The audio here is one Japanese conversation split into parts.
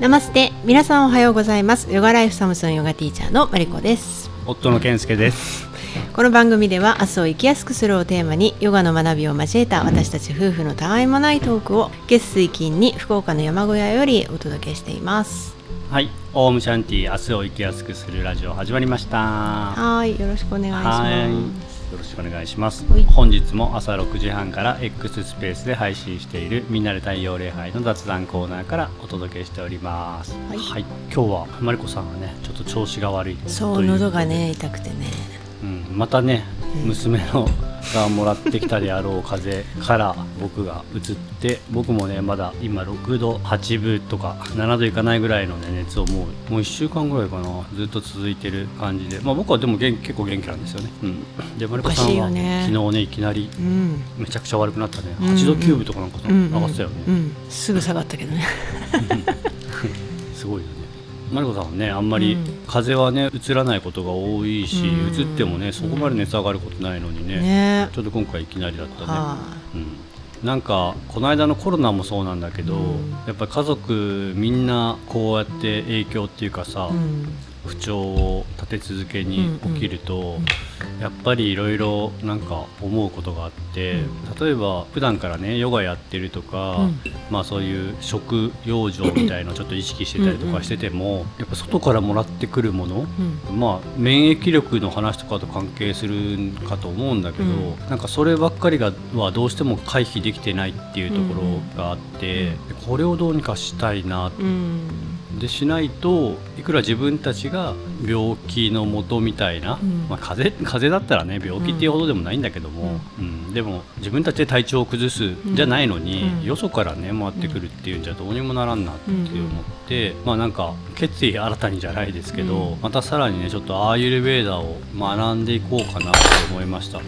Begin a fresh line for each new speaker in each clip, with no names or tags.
ナマステ。皆さんおはようございます。ヨガライフサムスンヨガティーチャーのマリコです。
夫の健介です。
この番組では明日を生きやすくするをテーマにヨガの学びを交えた私たち夫婦のたわいもないトークを月水金に福岡の山小屋よりお届けしています。
はい。オームシャンティ明日を生きやすくするラジオ始まりました。
はい。よろしくお願いします
よろしくお願いします。
はい。
本日も朝6時半から X スペースで配信しているみんなで太陽礼拝の雑談コーナーからお届けしております。
はい。
今日はマリコさんはねちょっと調子が悪い
そう喉がね痛くてね。
うん、またね、
うん。
娘のがもらってきたであろう風邪から僕が移って僕もねまだ今6度8分とか7度いかないぐらいの、ね、熱をもうもう1週間ぐらいかなずっと続いてる感じで、まあ、僕はでも元結構元気なんですよね、うん、でマリコさんは、
よね。
昨日ねいきなり
うん。
めちゃくちゃ悪くなったね。
うん
8度9分とかなんか上がってたよね、
うんうん。すぐ下がったけどね。
すごいよねマリコさんはねあんまり
うん。
風邪はねうつらないことが多いし、
う
つってもねそこまで熱上がることないのにね、
ね。
ちょっと今回いきなりだったね、
は
うん、なんかこの間のコロナもそうなんだけど、
うん。
やっぱり家族みんなこうやって影響っていうかさ、
いうん
不調を立て続けに起きると、やっぱりいろいろなんか思うことがあって、例えば普段からねヨガやってるとか、
うん。
まあそういう食養生みたいのをちょっと意識してたりとかしてても、やっぱ外からもらってくるもの、
うん。
まあ、免疫力の話とかと関係するかと思うんだけど、
うん。
なんかそればっかりがはどうしても回避できてないっていうところがあって、
うん。
これをどうにかしたいな
うん
でしないといくら自分たちが病気の元みたいな、
うん。
まあ、風邪風邪だったらね病気っていうほどでもないんだけども、うん。でも自分たちで体調を崩すじゃないのに、
うん。
よそからね回ってくるっていうんじゃどうにもならんなって思って、まあなんか決意新たにじゃないですけど、
うん。
またさらにねちょっとアーユルベーダを学んでいこうかなと思いました。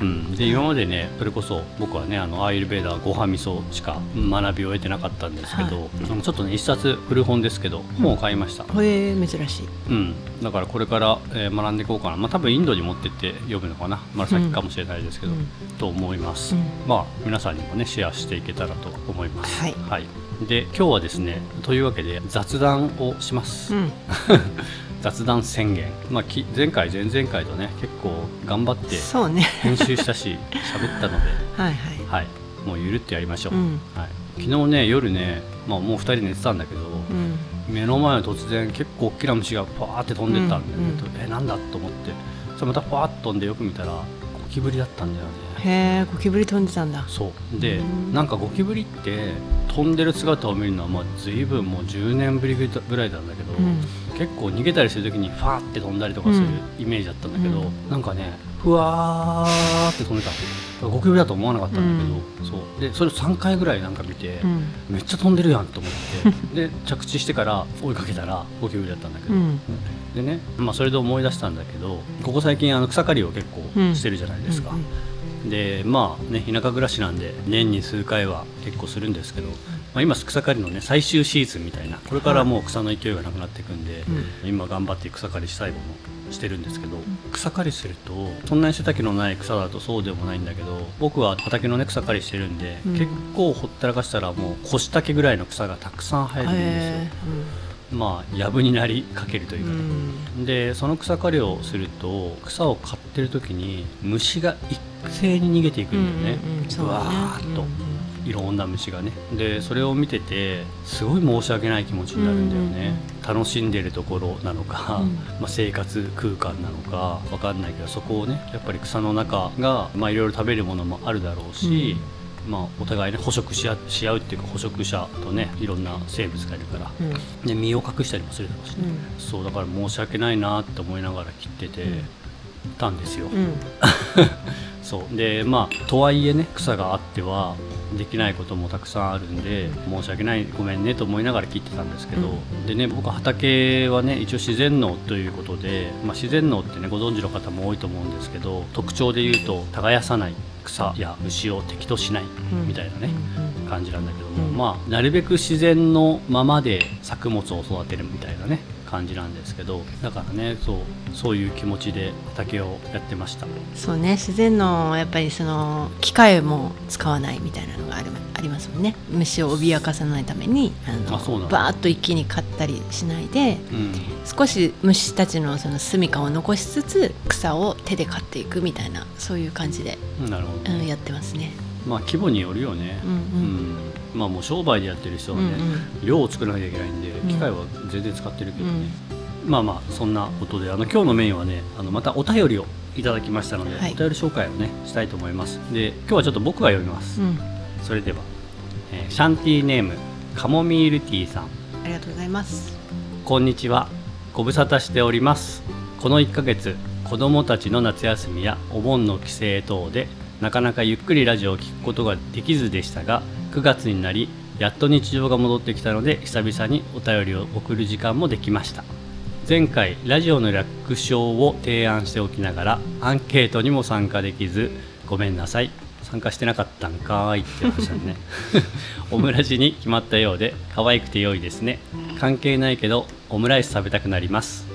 うん。
うん、で今までねそれこそ僕はねあのアーユルベーダーご飯味噌しか学びを得てなかったんですけど、あのちょっとね一冊古本ですけど本を買いました、
へえ珍しい。
うん、だからこれから、えー学んでいこうかな。まあ多分インドに持ってって読むのかな。紫かもしれないですけど、
うん。
と思います、
うん。
まあ皆さんにもねシェアしていけたらと思います。
はい。
で今日はですねというわけで雑談をします、
うん
雑談宣言、まあ、き前回前々回とね結構頑張って
そうね。
編集したし 喋ったので。
はいはい。
はい、もうゆるってやりましょう、
うん。
はい、昨日ね夜ね、まあ、もう2人寝てたんだけど、
うん。
目の前を突然結構大きな虫がパーって飛んでったんだよね、
うん
えなんだと思って。それまたパーッと飛んでよく見たらゴキブリだったんだよね。
へえゴキブリ飛んでたんだ。
そう。で
うん。
なんかゴキブリって飛んでる姿を見るのはまあ随分もう10年ぶりぐらいなんだけど、
うん
結構逃げたりする時にファーって飛んだりとかするイメージだったんだけど、
うん。
なんかねふわーって飛んでた。ゴキブリだと思わなかったんだけど、そう。でそれを3回ぐらいなんか見て、
うん。
めっちゃ飛んでるやんと思って で着地してから追いかけたらゴキブリだったんだけど、
うん。
でね、まあ、それで思い出したんだけどここ最近あの草刈りを結構してるじゃないですか、
うん。
でまあね田舎暮らしなんで年に数回は結構するんですけど、まあ、今草刈りのね最終シーズンみたいなこれからもう草の勢いがなくなっていくんで、今頑張って草刈り最後もしてるんですけど、草刈りするとそんなに背丈のない草だとそうでもないんだけど僕は畑のね草刈りしてるんで、
うん。
結構ほったらかしたらもう腰丈ぐらいの草がたくさん生えるんですよ。
へ
まあ藪になりかけるとい
えう
うかね、
ん。
でその草刈りをすると草を刈ってる時に虫が一斉に逃げていくんだよね、
うんうんうね。
わーっと、
うん
いろんな虫がね。でそれを見ててすごい申し訳ない気持ちになるんだよね、楽しんでるところなのか、
うん。
まあ、生活空間なのかわかんないけどそこをねやっぱり草の中がまあいろいろ食べるものもあるだろうし、まあ、お互いね捕食し合し合うっていうか捕食者とねいろんな生物がいるから、
うん。
で身を隠したりもするだろうしね、そうだから申し訳ないなって思いながら切ってて、
うん。
たんですよ、
うん。
そう。でまあとはいえね草があってはできないこともたくさんあるんで申し訳ないごめんねと思いながら切ってたんですけど、
う
でね僕畑はね一応自然農ということで、まあ、自然農ってねご存知の方も多いと思うんですけど特徴で言うと耕さない草や虫を敵としないみたいなね、感じなんだけども、
うん。
まあなるべく自然のままで作物を育てるみたいなね感じなんですけどだからねそうそういう気持ちで畑をやってました。
そうね自然のやっぱりその機械も使わないみたいなのがあるありますもんね。虫を脅かさないためにあの
あそう
バーッと一気に刈ったりしないで
うん。
少し虫たちのその住処を残しつつ草を手で刈っていくみたいなそういう感じで、
なるほど、
うん、やってますね。
まあ規模によるよね。
うんうん。
うん。まあもう商売でやってる人はね、
うん
量を作らなきゃいけないんで
ん。
機械は全然使ってるけどね、
うん。
まあまあそんなことであの今日のメインはねあのまたお便りをいただきましたので、
はい。
お便り紹介をねしたいと思います。で今日はちょっと僕が読みます、
うん、
それでは、えーシャンティーネームカモミールティーさん。
ありがとうございます。
こんにちは。ご無沙汰しております。この1ヶ月子供たちの夏休みやお盆の帰省等でなかなかゆっくりラジオを聞くことができずでしたが9月になりやっと日常が戻ってきたので久々にお便りを送る時間もできました。前回ラジオの略称を提案しておきながらアンケートにも参加できずごめんなさい。参加してなかったんかーいって話だね。オムラジに決まったようで可愛くて良いですね。関係ないけどオムライス食べたくなります。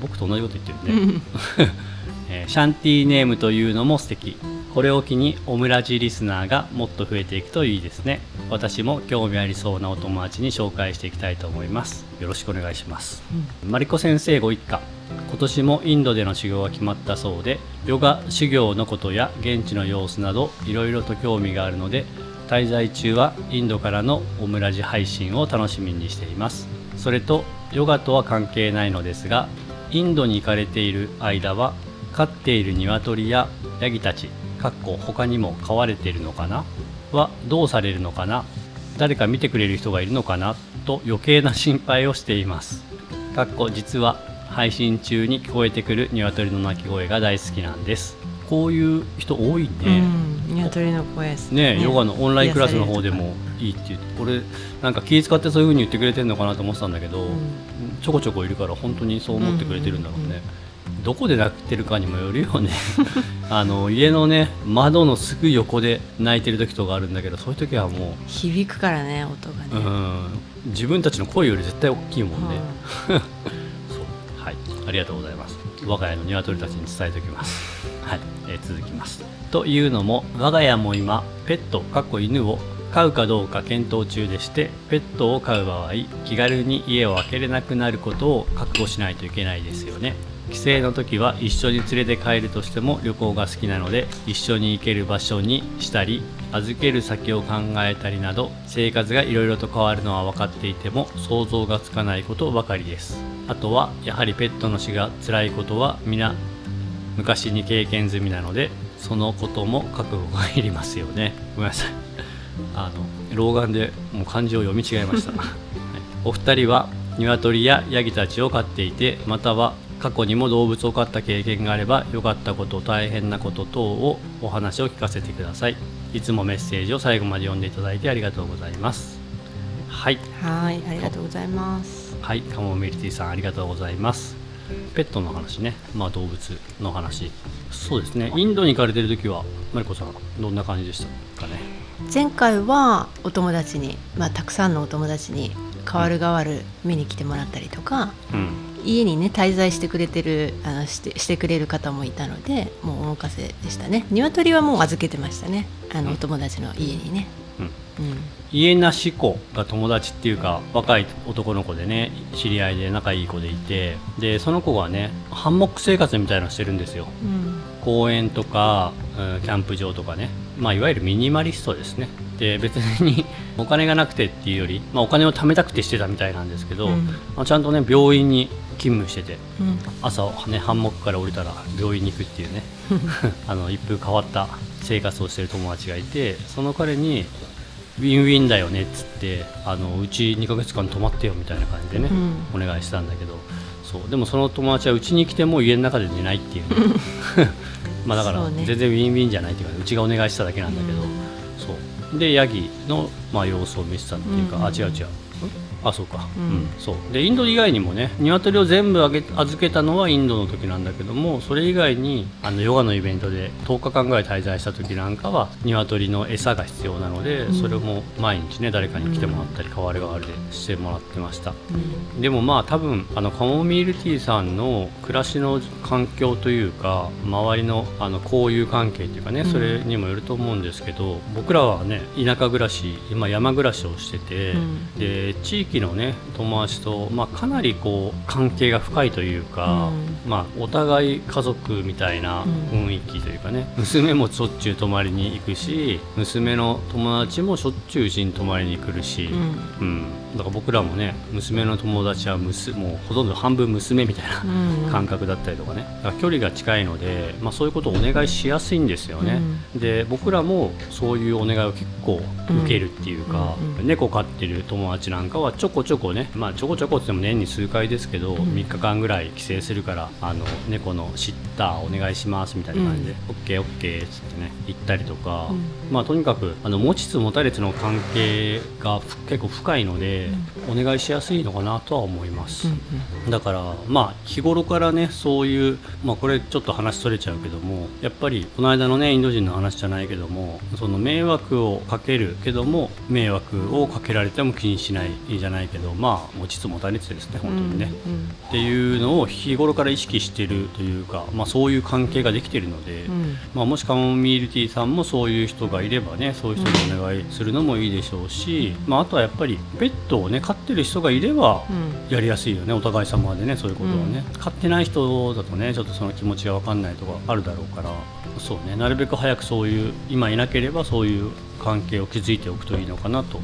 僕と同じこと言ってるね、えーシャンティーネームというのも素敵これを機にオムラジリスナーがもっと増えていくといいですね。私も興味ありそうなお友達に紹介していきたいと思います。よろしくお願いします、マリコ先生ご一家。今年もインドでの修行が決まったそうでヨガ修行のことや現地の様子などいろいろと興味があるので滞在中はインドからのオムラジ配信を楽しみにしています。それとヨガとは関係ないのですがインドに行かれている間は飼っている鶏やヤギたちかっこ他にも飼われているのかな？はどうされるのかな？誰か見てくれる人がいるのかな？と余計な心配をしています。かっこ実は配信中に聞こえてくる鶏の鳴き声が大好きなんです。こういう人多いね、
うん、鶏の声です
ね。ヨガのオンラインクラスの方でもいいって言って俺なんか気使ってそういう風に言ってくれてるのかなと思ってたんだけど、
ん。
ちょこちょこいるから本当にそう思ってくれてるんだろうね、どこで泣いてるかにもよるよね。あの家のね窓のすぐ横で泣いてる時とかあるんだけどそういう時はも
れる響くからね音が
う、う
ね。
ん、自分たちの声より絶対大きいもんね、そう。はい。ありがとうございます。我が家の鶏たちに伝えておきます。はい、えー続きます。というのも我が家も今ペットかっこ犬を飼うかどうか検討中でしてペットを飼う場合気軽に家を開けれなくなることを覚悟しないといけないですよね帰省の時は一緒に連れて帰るとしても旅行が好きなので一緒に行ける場所にしたり預ける先を考えたりなど生活がいろいろと変わるのは分かっていても想像がつかないことばかりです。あとはやはりペットの死が辛いことは皆昔に経験済みなのでそのことも覚悟がいりますよね。ごめんなさい。あの老眼でもう漢字を読み違えました、はい。お二人は鶏やヤギたちを飼っていてまたは過去にも動物を飼った経験があれば良かったこと大変なこと等をお話を聞かせてくださいいつもメッセージを最後まで読んでいただいてありがとうございますはい
はい、ありがとうございます。
はい、カモミルティさんありがとうございます。ペットの話ね、まあ動物の話。そうですね、インドに行かれてる時は、マリコさん、どんな感じでしたかね？
前回はお友達に、まあ、たくさんのお友達に代わる代わる見に来てもらったりとか、
うん、
家にね滞在してくれてるあのしてしてくれる方もいたのでもうお任せでしたね。鶏はもう預けてましたね。あの、
うん。
お友達の家にね、
うん。
うん、
家なし子が友達っていうか若い男の子でね知り合いで仲いい子でいてでその子がねハンモック生活みたいなのしてるんですよ。
うん。
公園とか、うんキャンプ場とかね、まあ、いわゆるミニマリストですねで別に お金がなくてっていうより、まあ、お金を貯めたくてしてたみたいなんですけど、
うん。
まあ、ちゃんとね病院に勤務してて
うん。
朝、ね、ハンモックから降りたら病院に行くっていうね あの一風変わった生活をしてる友達がいてその彼にウィンウィンだよねっつってあのうち2ヶ月間泊まってよみたいな感じでね、お願いしたんだけどそう。でもその友達はうちに来ても家の中で寝ないっていうね。まあだから全然ウィンウィンじゃないっていうかうちがお願いしただけなんだけど、でヤギの、まあ、様子を見せたっていうか、
うん。
あ違う違うあそうか、
う
うん。んそう。でインド以外にもね鶏を全部あげ預けたのはインドの時なんだけどもそれ以外にあのヨガのイベントで10日間ぐらい滞在した時なんかは鶏の餌が必要なので、
うん。
それも毎日ね誰かに来てもらったり代わり代わりでしてもらってました。
うん。
でもまあ多分あのカモミールティーさんの暮らしの環境というか周りのあの交友関係というかね、
うん。
それにもよると思うんですけど僕らはね田舎暮らし今山暮らしをしてて、
うん。
で地域のね友達と、まあ、かなりこう関係が深いというか、まあ、お互い家族みたいな雰囲気というかね、娘もしょっちゅう泊まりに行くし娘の友達もしょっちゅううちに泊まりに来るし、
うん。
うん、だから僕らもね娘の友達はむすもうほとんど半分娘みたいな
うん。
感覚だったりとかね。だから距離が近いので、まあ、そういうことをお願いしやすいんですよね、で僕らもそういうお願いを結構受けるっていうか、
うんうん
猫飼ってる友達なんかはちょこちょこね、まあ、ちょこちょこって言っても年に数回ですけど、
ん。
3日間ぐらい帰省するからあの猫のシッターお願いしますみたいな感じで、オッケーオッケーっつってね行ったりとか、
うん。
まあ、とにかくあの持ちつ持たれつの関係がふ結構深いので、お願いしやすいのかなとは思います。だからまあ日頃からねそういうまあこれちょっと話それちゃうけどもやっぱりこの間のねインド人の話じゃないけどもその迷惑をかけるけども迷惑をかけられても気にしないじゃないけどまあ持ちつ持たれつですね本当にね、
うん。
っていうのを日頃から意識してるというかまあそういう関係ができてるので、
うん。
まあ、もしカモミールティーさんもそういう人がいればねそういう人にお願いするのもいいでしょうし、まあ、あとはやっぱりペットをね飼ってる人がいれば
うん。
やりやすいよねお互い様でねそういうことはね、飼ってない人だとねちょっとその気持ちが分かんないとかあるだろうからそうねなるべく早くそういう今いなければそういう関係を築いておくといいのかなと
う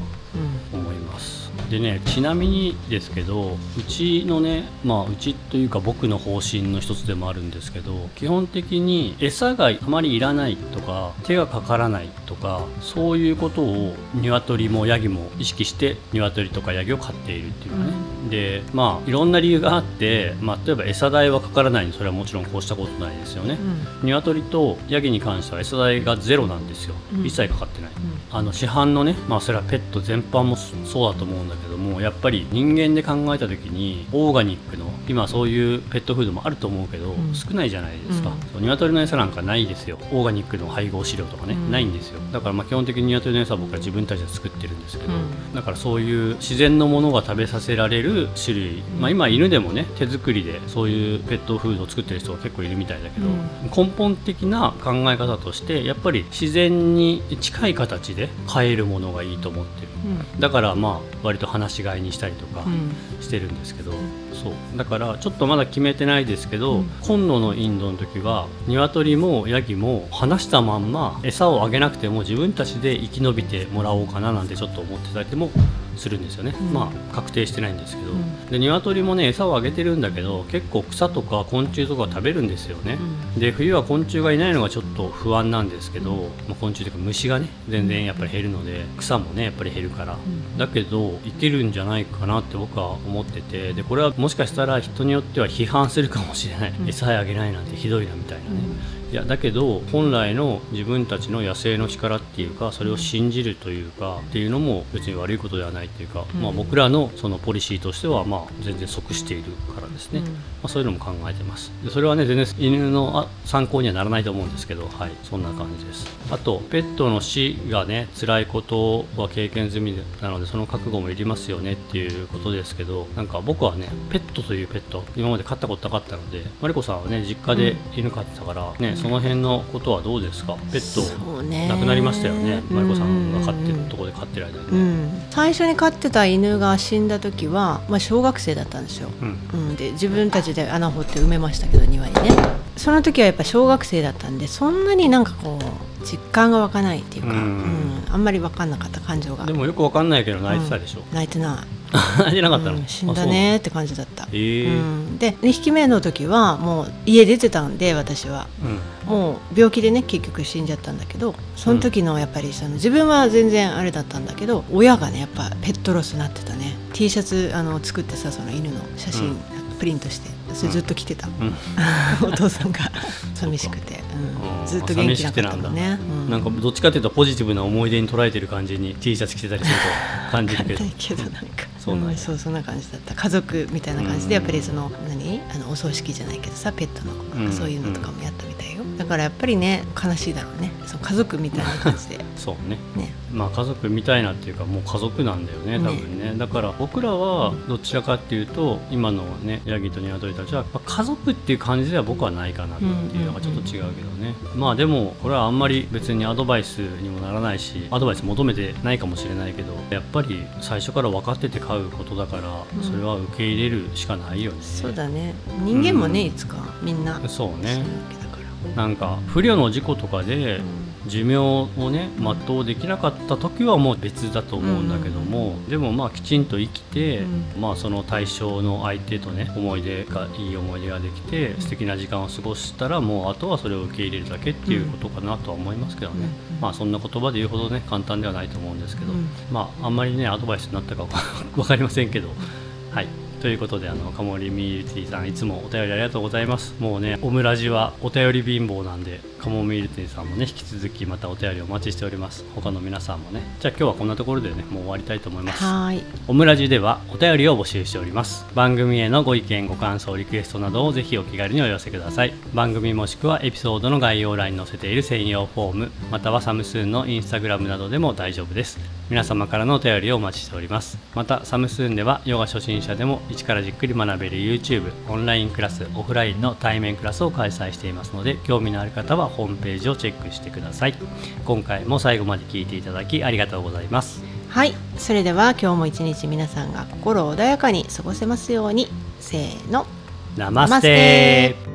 ん。
思います。でねちなみにですけどうちのねまあうちというか僕の方針の一つでもあるんですけど基本的に餌があまりいらないとか手がかからないとかそういうことを鶏もヤギも意識して鶏とかヤギを飼っているっていうかね、でまあいろんな理由があって、まあ、例えば餌代はかからないそれはもちろんこうしたことないですよね、鶏とヤギに関しては餌代がゼロなんですよ、
うん。
一切かかってない、あの市販のね、まあ、それはペット全般もそうだと思うんだけどもやっぱり人間で考えた時にオーガニックの今そういうペットフードもあると思うけど、
うん。
少ないじゃないですか、
うん。
鶏の餌なんかないですよ。オーガニックの配合飼料とかね、
うん。
ないんですよ。だからまあ基本的に鶏の餌は僕は自分たちで作ってるんですけど、
うん。
だからそういう自然のものが食べさせられる種類、まあ、今犬でもね手作りでそういうペットフードを作ってる人が結構いるみたいだけど、
うん。
根本的な考え方としてやっぱり自然に近い形で飼えるものがいいと思ってる。
うん
だからまあ割と放し飼いにしたりとか
うん。
してるんですけど、そう。だからちょっとまだ決めてないですけど、
うん。
今度のインドの時は鶏もヤギも離したまんま餌をあげなくても自分たちで生き延びてもらおうかななんてちょっと思ってたりもするんですよね、
うん。
まあ確定してないんですけど、
うん。
で鶏もね餌をあげてるんだけど結構草とか昆虫とか食べるんですよね、で冬は昆虫がいないのがちょっと不安なんですけど、まあ、昆虫というか虫がね全然やっぱり減るので草もねやっぱり減るから、
ん。
だけどいけるんじゃないかなって僕は思っててでこれはもしかしたら人によっては批判するかもしれない、
うん。
餌あげないなんてひどいなみたいなね、いやだけど本来の自分たちの野生の力っていうかそれを信じるというかっていうのも別に悪いことではないっていうか、
うん。
まあ、僕らのそのポリシーとしてはまあ全然即しているからですね、
うん。
まあ、そういうのも考えてます。でそれはね全然犬のあ参考にはならないと思うんですけどはい。そんな感じです。あとペットの死がね辛いことは経験済みなのでその覚悟もいりますよねっていうことですけどなんか僕はねペットというペット今まで飼ったことなかったのでマリコさんはね実家で犬飼ってたからね、その辺のことはどうですか？ペッ
そうね。
ト亡くなりましたよね。マリコさんが飼ってるところで飼ってる間に
う
ね
ん、最初に飼ってた犬が死んだ時は、まあ、小学生だったんですよ、
うん。
うん、で自分たちで穴掘って埋めましたけど庭にね。その時はやっぱ小学生だったんでそんなになんかこう実感が湧かないっていうか、
うん。
うん。あんまり分かんなかった感情が。
でもよくわかんないけど泣いてたでしょ、
泣いてない。
泣いてなかったの、
うん。死んだねって感じだった。
ええ
うん、で2匹目の時はもう家出てたんで私は。
うん
もう病気でね結局死んじゃったんだけどその時のやっぱりその自分は全然あれだったんだけど親がねやっぱペットロスになってたね。T シャツあの作ってさその犬の写真、
うん。
プリントしてそれずっと着てた、
うん。
お父さんが 寂しくて、うん。
うん
ずっと元気なかったもんね、う
なんかどっちかというとポジティブな思い出に捉えてる感じに T シャツ着てたりすると感じるけど。
けどなんか
そうなん
そうそんな感じだった。家族みたいな感じでやっぱりその何？あのお葬式じゃないけどさペットの
うん。
そういうのとかもやったみたいよだからやっぱりね悲しいだろうね。そう家族みたいな感じで。
そうね。
ね。
まあ家族みたいなっていうかもう家族なんだよね多分ね。だから僕らはどちらかっていうと今のねヤギとニワトリたちは、まあ家族っていう感じでは僕はないかなっていうのがちょっと違うけどね、まあでもこれはあんまり別にアドバイスにもならないしアドバイス求めてないかもしれないけどやっぱり最初から分かってて飼うことだから
うん。
それは受け入れるしかないよね、
そうだね。人間もね、
うん。
いつかみんな
そうねなんか不慮の事故とかで、寿命をね全うできなかった時はもう別だと思うんだけども、でもまあきちんと生きて、
う
まあその対象の相手とね思い出がいい思い出ができて、
うん。
素敵な時間を過ごしたらもうあとはそれを受け入れるだけっていうことかなとは思いますけどね、
うん
まあそんな言葉で言うほどね簡単ではないと思うんですけど、
うん。
まああんまりねアドバイスになったか分かりませんけど。はいということであのカモリミルティさんいつもお便りありがとうございます。もうねオムラジはお便り貧乏なんでカモミルティさんもね引き続きまたお便りお待ちしております。他の皆さんもね。じゃあ今日はこんなところでねもう終わりたいと思います。
はーい。
オムラジではお便りを募集しております。番組へのご意見ご感想リクエストなどをぜひお気軽にお寄せください。番組もしくはエピソードの概要欄に載せている専用フォームまたはサムスーンのインスタグラムなどでも大丈夫です皆様からのお便りをお待ちしております。またサムスーンではヨガ初心者でも一からじっくり学べる YouTube オンラインクラスオフラインの対面クラスを開催していますので興味のある方はホームページをチェックしてください。今回も最後まで聞いていただきありがとうございます。
はい。それでは今日も一日皆さんが心穏やかに過ごせますように。せーの。
ナマステ